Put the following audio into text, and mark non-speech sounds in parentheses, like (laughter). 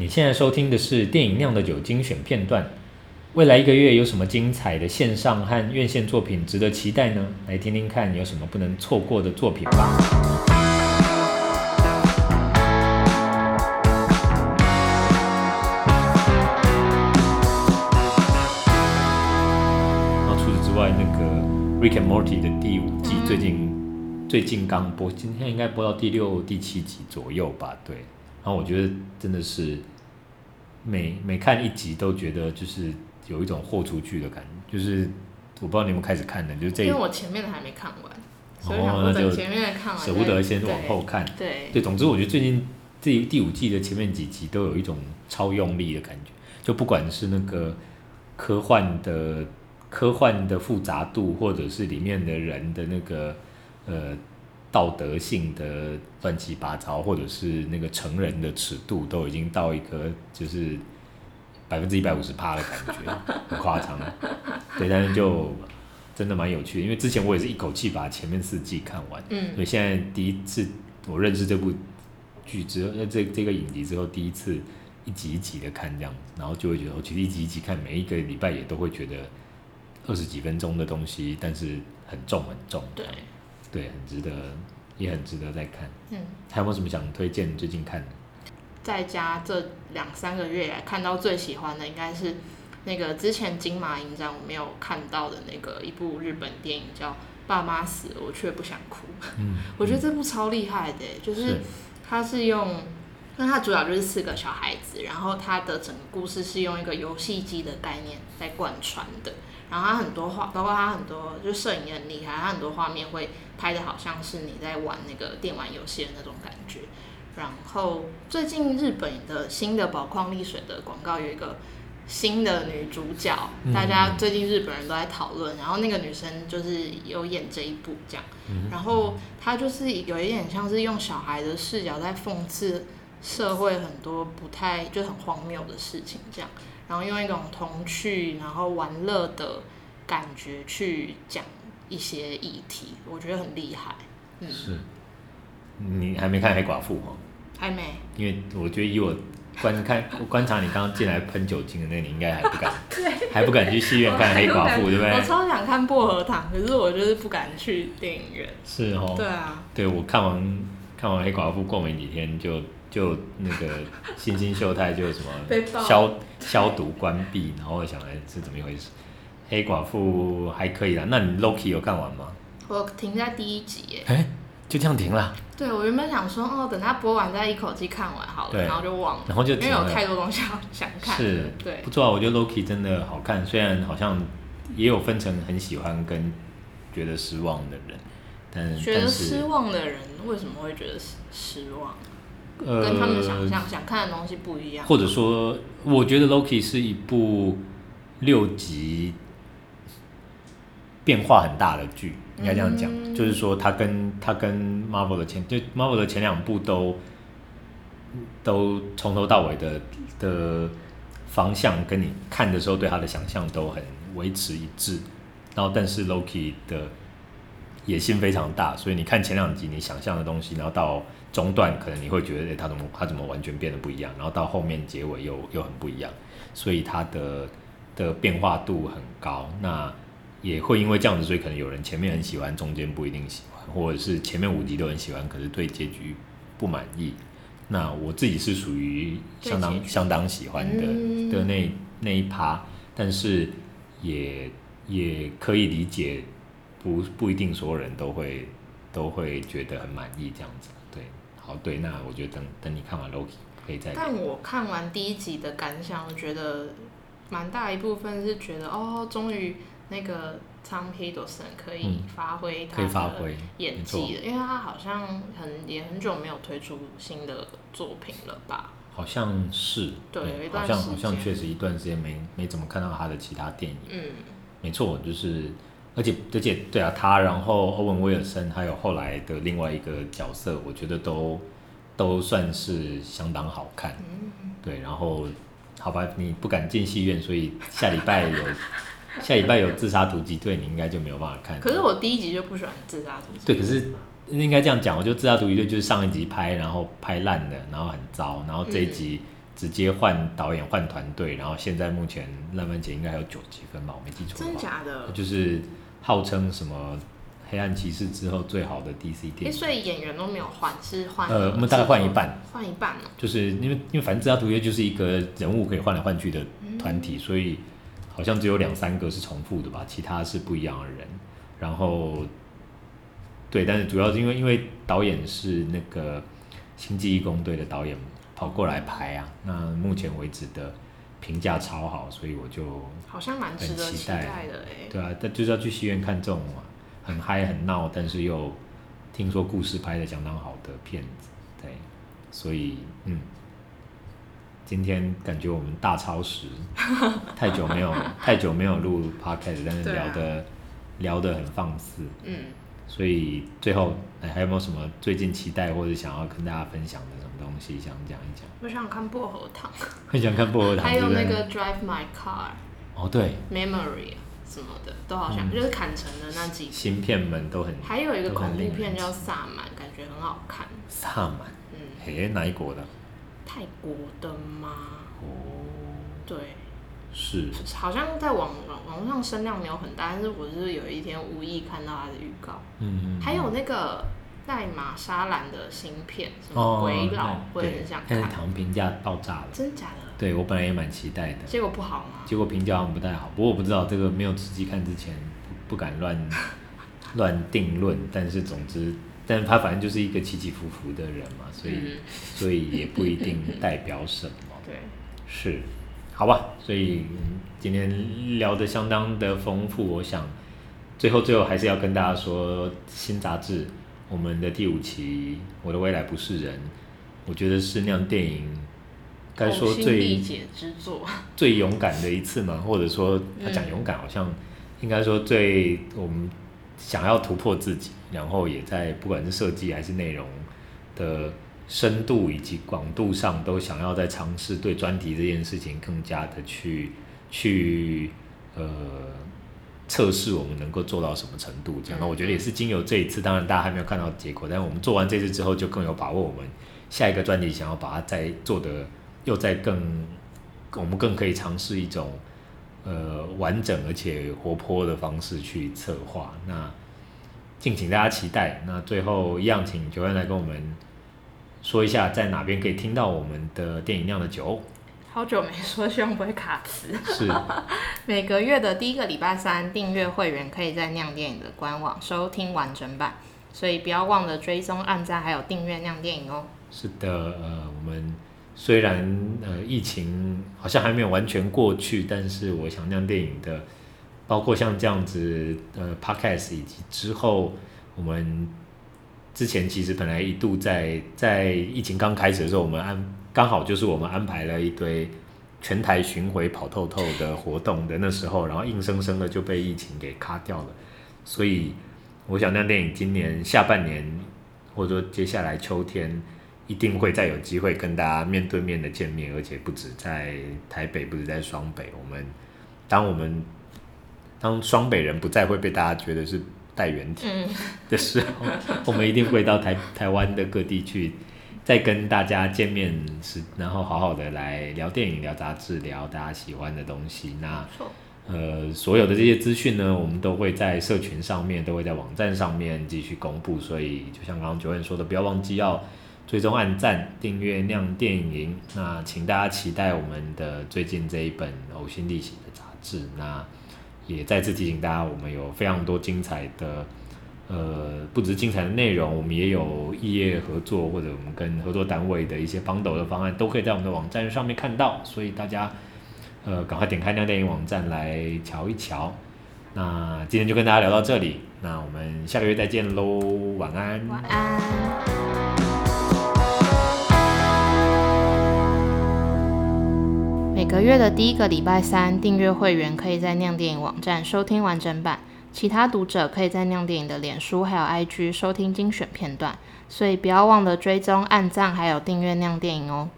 你现在收听的是电影酿的酒精选片段。未来一个月有什么精彩的线上和院线作品值得期待呢？来听听看有什么不能错过的作品吧。然后除此之外，那个《Rick and Morty》的第五季最近最近刚播，今天应该播到第六、第七集左右吧？对。然后我觉得真的是每每看一集都觉得就是有一种豁出去的感觉，就是我不知道你们开始看的，就是这因为我前面的还没看完，所以想等前面的看完，舍不得先往后看。对对，对，总之我觉得最近这第五季的前面几集都有一种超用力的感觉，就不管是那个科幻的科幻的复杂度，或者是里面的人的那个呃。道德性的乱七八糟，或者是那个成人的尺度，都已经到一个就是百分之一百五十趴的感觉，很夸张。(laughs) 对，但是就真的蛮有趣的，因为之前我也是一口气把前面四季看完，嗯，所以现在第一次我认识这部剧之后，这这个影集之后，第一次一集一集的看这样子，然后就会觉得，我其实一集一集看，每一个礼拜也都会觉得二十几分钟的东西，但是很重很重。对。对，很值得，也很值得再看。嗯，还有没有什么想推荐？最近看的？在家这两三个月来看到最喜欢的，应该是那个之前金马影展我没有看到的那个一部日本电影，叫《爸妈死了，我却不想哭》。嗯，(laughs) 我觉得这部超厉害的，就是它是用，那它主角就是四个小孩子，然后它的整个故事是用一个游戏机的概念在贯穿的。然后它很多画，包括它很多，就摄影也很厉害，它很多画面会拍的好像是你在玩那个电玩游戏的那种感觉。然后最近日本的新的宝矿力水的广告有一个新的女主角，大家最近日本人都在讨论。然后那个女生就是有演这一部这样，然后她就是有一点像是用小孩的视角在讽刺社会很多不太就很荒谬的事情这样。然后用一种童趣，然后玩乐的感觉去讲一些议题，我觉得很厉害。嗯，是。你还没看黑寡妇吗？还没。因为我觉得以我观看观察你刚刚进来喷酒精的那，你应该还不敢，(laughs) 对还不敢去戏院看黑寡妇，(laughs) 对不对？我超想看薄荷糖，可是我就是不敢去电影院。是哦。对啊。对，我看完看完黑寡妇过没几天就。就那个新兴秀泰就什么 (laughs) 消消毒关闭，然后我想来是怎么一回事？黑寡妇还可以啦，那你 Loki 有看完吗？我停在第一集耶。哎，就这样停了？对，我原本想说哦，等他播完再一口气看完好了，然后就忘了，然后就因为有太多东西要想看。是，对，不错啊，我觉得 Loki 真的好看，虽然好像也有分成很喜欢跟觉得失望的人，但觉得失望的人为什么会觉得失失望？跟他们想象、呃、想看的东西不一样。或者说，我觉得 Loki 是一部六集变化很大的剧，应该这样讲。嗯、就是说，它跟它跟 Marvel 的前就 Marvel 的前两部都都从头到尾的的方向，跟你看的时候对它的想象都很维持一致。然后，但是 Loki 的野心非常大，所以你看前两集你想象的东西，然后到中段可能你会觉得，哎、欸，他怎么他怎么完全变得不一样？然后到后面结尾又又很不一样，所以它的的变化度很高。那也会因为这样子，所以可能有人前面很喜欢，中间不一定喜欢，或者是前面五集都很喜欢，可是对结局不满意。那我自己是属于相当相当喜欢的、嗯、的那那一趴，但是也也可以理解，不不一定所有人都会都会觉得很满意这样子。对，好，对，那我觉得等等你看完 Loki 可以再。但我看完第一集的感想，我觉得蛮大一部分是觉得哦，终于那个 Tom Hiddleston 可以发挥他的演技了，因为他好像很也很久没有推出新的作品了吧？好像是，对，有一段好像好像确实一段时间没没怎么看到他的其他电影。嗯，没错，就是。而且而且对啊，他然后欧文威尔森还有后来的另外一个角色，我觉得都都算是相当好看。对，然后好吧，你不敢进戏院，所以下礼拜有下礼拜有自杀突击队，你应该就没有办法看。可是我第一集就不喜欢自杀突击。对，可是应该这样讲，我就自杀突击队就是上一集拍，然后拍烂的，然后很糟，然后这一集直接换导演换团队，然后现在目前烂番茄应该还有九级分吧，我没记错。真的假的？就是号称什么黑暗骑士之后最好的 DC 电影。欸，所以演员都没有换，是换？呃，我们大概换一半。换一半呢？就是因为因为反正《自杀突击》就是一个人物可以换来换去的团体，嗯，所以好像只有两三个是重复的吧，其他是不一样的人。然后，对，但是主要是因为因为导演是那个《星际义工队》的导演。跑过来拍啊！那目前为止的评价超好，所以我就好像蛮值得期待的哎。对啊，但就是要去戏院看这种嘛很嗨很闹，但是又听说故事拍的相当好的片子。对，所以嗯，今天感觉我们大超时，(laughs) 太久没有太久没有录 podcast，但是聊的、啊、聊的很放肆。嗯，所以最后哎，还有没有什么最近期待或者想要跟大家分享的？东西想讲一讲，我想看薄荷糖，很 (laughs) 想看薄荷糖，还有那个 Drive My Car，哦对，Memory 什么的都好像，嗯、就是砍成的那几芯片们都很，还有一个恐怖片叫萨满，感觉很好看。萨满，嗯，嘿，哪一国的？泰国的吗？哦，对，是，好像在网网络上声量没有很大，但是我是有一天无意看到它的预告，嗯嗯，还有那个。奈玛莎兰的芯片，什么鬼佬，我也很想看。但是评价爆炸了，真假的？对，我本来也蛮期待的，结果不好吗？结果评价好像不太好，不过我不知道这个没有实际看之前不，不敢乱 (laughs) 乱定论。但是总之，但是他反正就是一个起起伏伏的人嘛，所以、嗯、(laughs) 所以也不一定代表什么。(laughs) 对，是，好吧。所以今天聊得相当的丰富，我想最后最后还是要跟大家说，新杂志。我们的第五期《我的未来不是人》，我觉得是那样电影该说最之作 (laughs) 最勇敢的一次嘛，或者说他讲勇敢，好像应该说最我们想要突破自己，然后也在不管是设计还是内容的深度以及广度上，都想要在尝试对专题这件事情更加的去去呃。测试我们能够做到什么程度，这样，那我觉得也是经由这一次，当然大家还没有看到结果，但我们做完这次之后，就更有把握，我们下一个专辑想要把它再做的又再更，我们更可以尝试一种呃完整而且活泼的方式去策划。那敬请大家期待。那最后一样，请 Joanne 来跟我们说一下，在哪边可以听到我们的电影酿的酒。好久没说，希望不会卡词。是，(laughs) 每个月的第一个礼拜三，订阅会员可以在酿电影的官网收听完整版，所以不要忘了追踪、按赞，还有订阅酿电影哦。是的，呃，我们虽然呃疫情好像还没有完全过去，但是我想酿电影的，包括像这样子呃 Podcast 以及之后，我们之前其实本来一度在在疫情刚开始的时候，我们按。刚好就是我们安排了一堆全台巡回跑透透的活动的那时候，然后硬生生的就被疫情给卡掉了。所以我想，那电影今年下半年或者说接下来秋天一定会再有机会跟大家面对面的见面，而且不止在台北，不止在双北。我们当我们当双北人不再会被大家觉得是带原体 (laughs) 的时候，我们一定会到台 (laughs) 台湾的各地去。再跟大家见面时，然后好好的来聊电影、聊杂志、聊大家喜欢的东西。那呃，所有的这些资讯呢，我们都会在社群上面，都会在网站上面继续公布。所以，就像刚刚 Joanne 说的，不要忘记要追踪、按赞、订阅《亮电影》。那请大家期待我们的最近这一本《呕心沥血》的杂志。那也再次提醒大家，我们有非常多精彩的。呃，不只是精彩的内容，我们也有异业合作或者我们跟合作单位的一些帮斗的方案，都可以在我们的网站上面看到。所以大家，呃，赶快点开酿电影网站来瞧一瞧。那今天就跟大家聊到这里，那我们下个月再见喽，晚安。晚安。每个月的第一个礼拜三，订阅会员可以在酿电影网站收听完整版。其他读者可以在酿电影的脸书还有 IG 收听精选片段，所以不要忘了追踪、按赞还有订阅酿电影哦。